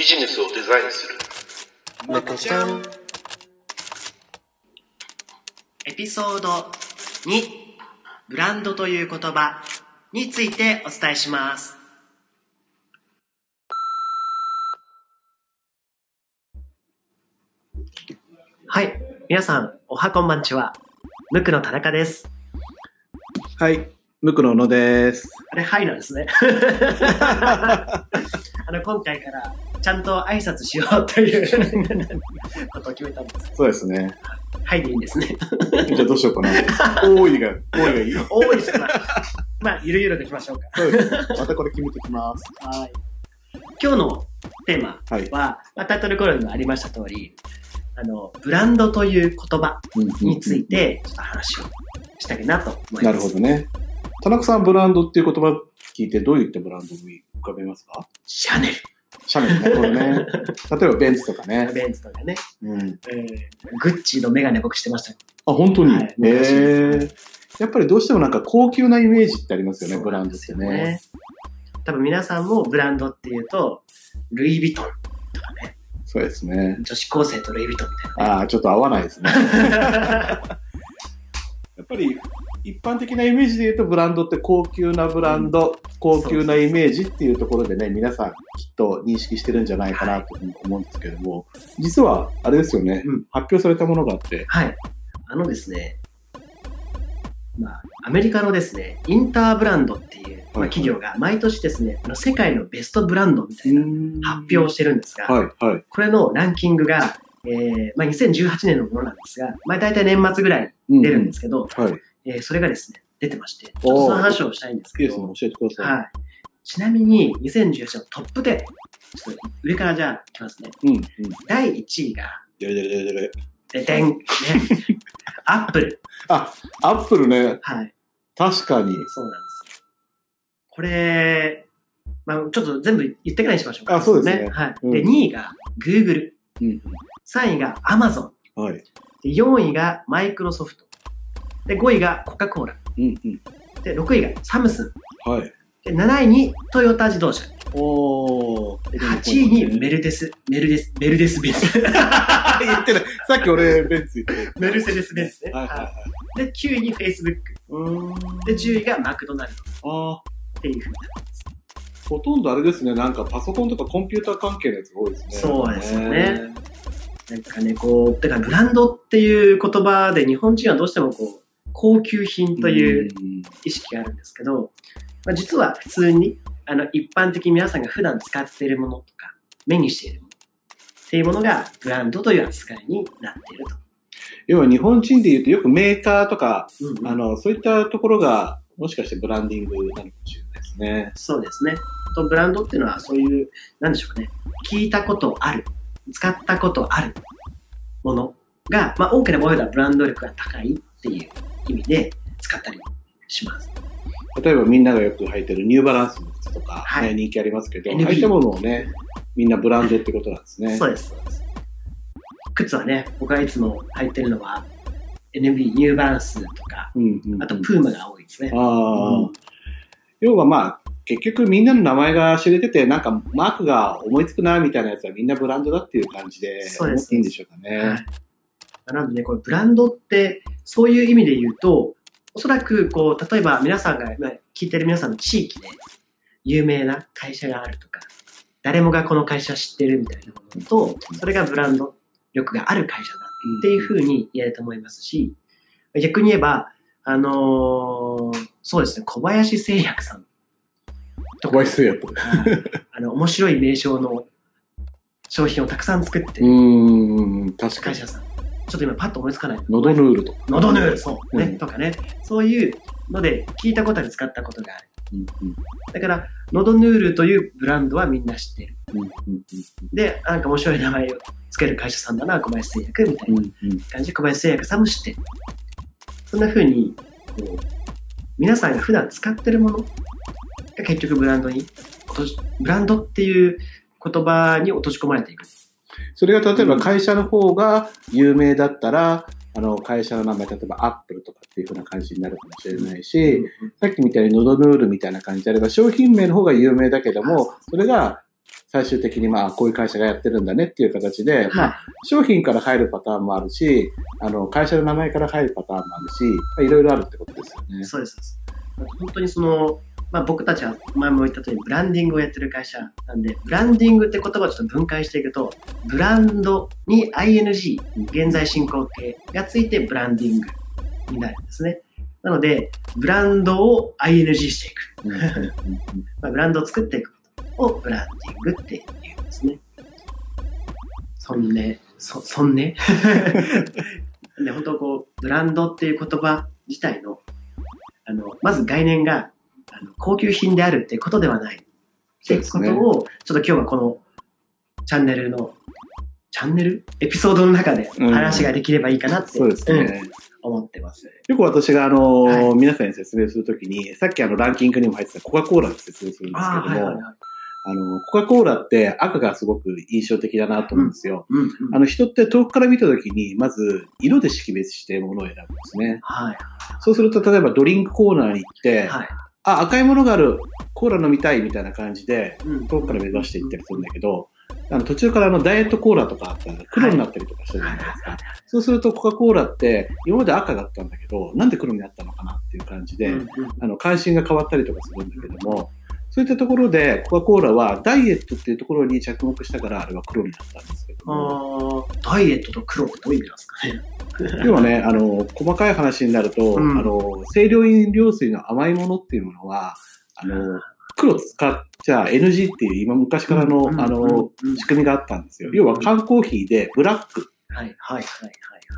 ビジネスをデザインする。むくちゃん。エピソード2ブランドという言葉についてお伝えします。はい。皆さんおはこんばんちは。むくの田中です。はい、ムクの小野です。あれはいなんですね。あの今回からちゃんと挨拶しようという ことを決めたんですそうですね。はいでいいんですね じゃあどうしようかな。多いが、多いがいいよ。多いですまあ、まあ、ゆるゆるでいきましょうか。そうです。またこれ決めてきます。はい。今日のテーマはい。は、まあ、タイトルコールにもありました通り、あの、ブランドという言葉について、ちょっと話をしたいなと思います。なるほどね。田中さん、ブランドっていう言葉聞いてどういったブランドを浮かべますか？シャネシャネルね、これね。例えばベンツとかル、ね。ベンツとかね、うん。えーグッチのメガネ僕してました。あ、本当に？はいへえやっぱりどうしてもなんか高級なイメージってありますよね、ブランドってね。。多分皆さんもブランドっていうと、ルイ・ヴィトンとかね、そうですね。女子高生とルイ・ヴィトンみたいなね。ああ、ちょっと合わないですね。やっぱり一般的なイメージで言うとブランドって高級なブランド、高級なイメージっていうところでね、皆さんきっと認識してるんじゃないかなというふうに思うんですけども、実はあれですよね、うん。発表されたものがあって、はい。あのですね、まあ、アメリカのですね、インターブランドっていう、まあ、はい企業が毎年ですね、あの世界のベストブランドみたいな発表をしてるんですが、はい、はい。これのランキングが、えーまあ、2018年のものなんですが、まあ、大体年末ぐらいうん出るんですけど、はい。えーそれがですね、出てまして、ちょっとその話をしたいんですけど、教えてください。はい。ちなみに、2018年のトップ10、ちょっと上からじゃあいきますね。うん、うん。第1位が、でれでれでれでれででん、ね、アップル。あ、アップルね、はい。確かに。そうなんです。これ、まあ、ちょっと全部言ってからにしましょうか。あそうですねはい。うんで、2位が Google。うん、3位が Amazon。はい。で4位がマイクロソフト。で、5位がコカ・コーラ。うん、うん。で、6位がサムスン。はい。で、7位にトヨタ自動車。おー。で8位にメルデス、メルデス、メルデス・ベンツ。言ってない。さっき俺、ベンツ言ってメルセデス・ベンツね。はいはいはい。はいで、9位に Facebook。うーんで、10位がマクドナルドああ、っていうふうになってます。ほとんどあれですね、なんかパソコンとかコンピューター関係のやつが多いですね。そうですよね。なんかね、こう、だからブランドっていう言葉で日本人はどうしてもこう、高級品といううん意識があるんですけど、まあ、実は普通に、あの、一般的に皆さんが普段使っているものとか、目にしているものっていうものがブランドという扱いになっていると。要は日本人で言うとよくメーカーとか、うんうんあの、そういったところが、もしかしてブランディングなのかもしれないですね。そうですね。とブランドっていうのはそういう、なんでしょうかね、聞いたことある、使ったことあるものが、まあ多ければ多いほどブランド力が高いっていう意味で使ったりします。例えばみんながよく履いてるニューバランスの靴とか、はいね人気ありますけど、NB 履いたものをね、みんなブランドってことなんですね。そうです。靴はね、僕がいつも履いてるのは、NB、ニューバランスとか、うんうんうんあとプーマが多いですね。ああ、うん要はまあ、結局みんなの名前が知れてて、なんかマークが思いつくなみたいなやつはみんなブランドだっていう感じでそうです思っていいんでしょうかね。はいなのでね、これブランドって、そういう意味で言うと、おそらく、こう、例えば皆さんが、まあ聞いてる皆さんの地域で、有名な会社があるとか、誰もがこの会社知ってるみたいなものと、それがブランド力がある会社だっていうふうに言えると思いますし、逆に言えば、あのーそうですね、小林製薬さんとか小林製薬。はいあの、面白い名称の商品をたくさん作ってうる。会社さん。ちょっと今パッと思いつかない。ノドヌールとか。ノドヌール、そう、ね、うんとかね。そういうので、聞いたことある、使ったことがある。うんうんだから、ノドヌールというブランドはみんな知ってる。うんうんで、なんか面白い名前をつける会社さんだな、小林製薬みたいな感じで小林製薬さんも知ってる。そんな風に、こう、皆さんが普段使ってるものが結局ブランドにブランドっていう言葉に落とし込まれていく。それが例えば会社の方が有名だったら、あの、会社の名前、例えばアップルとかっていう風な感じになるかもしれないし、さっきみたいにノドヌールみたいな感じであれば、商品名の方が有名だけども、それが最終的にまあ、こういう会社がやってるんだねっていう形で、まあ、は商品から入るパターンもあるし、あの、会社の名前から入るパターンもあるし、まあいろいろあるってことですよい。ね。そうです本当にその、まあ僕たちは前も言った通りブランディングをやってる会社なんで、ブランディングって言葉をちょっと分解していくと、ブランドに ing、現在進行形がついてブランディングになるんですね。なので、ブランドを ing していく。まあ、ブランドを作っていくことをブランディングっていうんですね。そんね、そ、そんね？で、本当こう、ブランドっていう言葉自体の、あの、まず概念が、あの高級品であるっていうことではない。っていうことを、ちょっと今日はこのチャンネルの、チャンネル？エピソードの中でうん話ができればいいかなって、そうですね。うん思ってます。よく私があの、はい皆さんに説明するときに、さっきあのランキングにも入ってたコカ・コーラの説明するんですけども、ああ、あ,、はいはいはい。の、コカ・コーラって赤がすごく印象的だなと思うんですよ。うん、うん。あの人って遠くから見たときに、まず色で識別してものを選ぶんですね。はい。そうすると、例えばドリンクコーナーに行って、はい。あ、赤いものがある、コーラ飲みたいみたいな感じで、うん。遠くから目指していったりするんだけど、あの途中からあのダイエットコーラとかあったら黒になったりとかしたじゃないですか。そうするとコカ・コーラって今まで赤だったんだけど、なんで黒になったのかなっていう感じで、あの関心が変わったりとかするんだけども、そういったところでコカ・コーラはダイエットっていうところに着目したからあれは黒になったんですけども、あーダイエットと黒ってどういう意味なんですかね。要はね、あの、細かい話になると、うん。あの、清涼飲料水の甘いものっていうものは、あの、黒使っちゃ NG っていう今昔からの、うんあの、うん。仕組みがあったんですよ。う。ん要は缶コーヒーでブラック、はいはいはい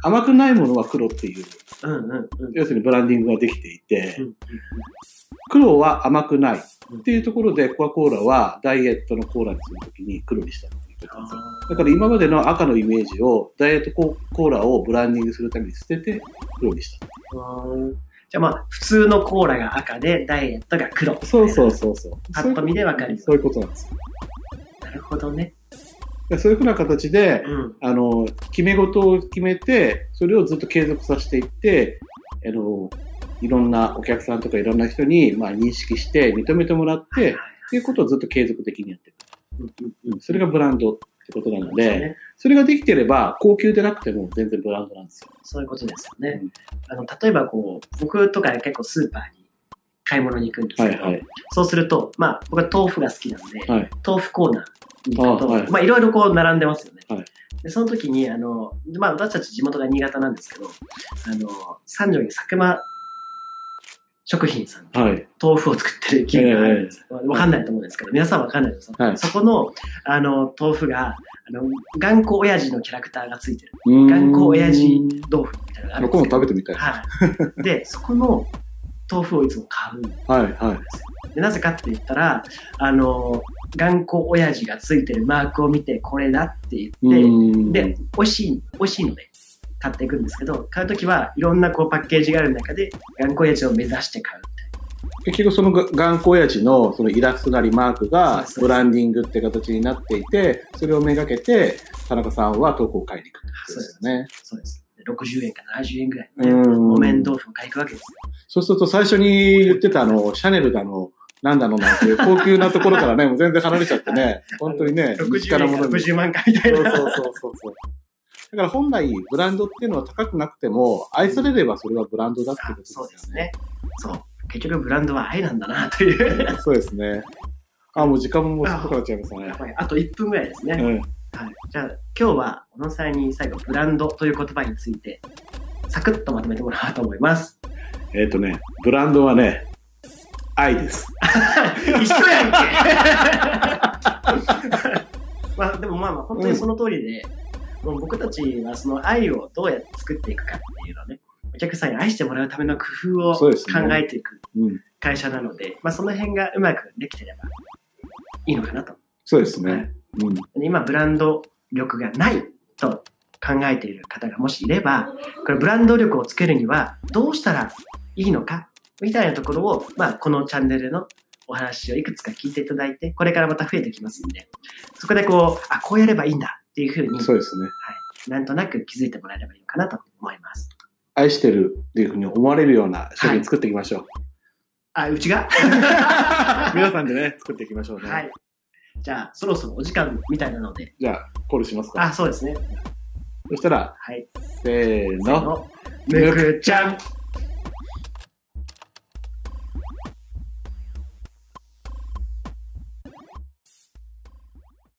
甘くないものは黒っていう、はい。うんうんうん。要するにブランディングができていて、うん黒は甘くないっていうところでコカ・コーラはダイエットのコーラにするときに黒にしたっていうことですよ。だから今までの赤のイメージを、ダイエットココーラをブランディングするために捨てて黒にした。うんじゃあまあ、普通のコーラが赤で、ダイエットが黒。そうそうそうそう。パッと見でわかるよそういうことなんですよ。なるほどね。でそういうふうな形で、うん。あの、決め事を決めて、それをずっと継続させていって、あの、いろんなお客さんとかいろんな人に、まあ、認識して認めてもらって、っていうことをずっと継続的にやっていく。うんうんうん、それがブランドってことなので、ねそれができてれば、高級でなくても全然ブランドなんですよ。そういうことですよね。うんあの、例えばこう、僕とか結構スーパーに買い物に行くんですけど、はいはい。そうすると、まあ、僕は豆腐が好きなんで、はい。豆腐コーナーに行くと、あはいまあ、いろいろこう並んでますよね。はいで、その時に、あの、まあ、私たち地元が新潟なんですけど、あの、三条に佐久間食品さんはい。豆腐を作ってる企業があるんです。わかんないと思うんですけど、皆さんわかんないです、はいそこの、あの、豆腐が、あの、頑固親父のキャラクターがついてる。頑頑固親父豆腐みたいなのがあるんです僕も食べてみたい。はい。で、そこの豆腐をいつも買うんですはい、はい。よ。でなぜかって言ったら、あの、頑固親父がついてるマークを見て、これだって言って、でで、美味しい、美味しいので買っていくんですけど、買うときはいろんなこうパッケージがある中で、頑固親父を目指して買う結局そのが頑固親父のそのイラストなりマークがブランディングって形になっていて、それをめがけて、田中さんは投稿を買いに行くってことですよね。な。そうです。で60円か70円ぐらい、ね。うん木綿豆腐を買いに行くわけですよ。そうすると最初に言ってたあの、シャネルだの、なんだのなんていう高級なところからね、もう全然離れちゃってね、本当にね、身近60円からなものに。60万回みたいな。そうそうそうそう。だから本来ブランドっていうのは高くなくても、愛されればそれはブランドだってことですよそうね。ですね。そう。結局ブランドは愛なんだなという。そうですね。あ、もう時間ももう少なくなっちゃいましたねや。ばいあと1分ぐらいですね。うん。はい、じゃあ今日は小野さんに最後ブランドという言葉についてサクッとまとめてもらおうと思います。えっ、とね、ブランドはね、愛です。一緒やんけまあでもまあまあ本当にその通りで、もう僕たちはその愛をどうやって作っていくかっていうのをね、お客さんに愛してもらうための工夫を考えていくうん。会社なので、まあその辺がうまくできてればいいのかなと。そうですね。うん。今ブランド力がないと考えている方がもしいれば、これブランド力をつけるにはどうしたらいいのかみたいなところを、まあ、このチャンネルのお話をいくつか聞いていただいて、これからまた増えてきますんで、そこでこう、あ、こうやればいいんだっていうふうに、そうですね。はい、なんとなく気づいてもらえればいいのかなと思います。愛してるっていうふうに思われるような商品作っていきましょう。あ、うちが？皆さんでね、作っていきましょうね。はい。じゃあ、そろそろお時間みたいなので。じゃあ、コールしますか。あ、そうですね。そしたら、はい。せーの。せーの。むくちゃん。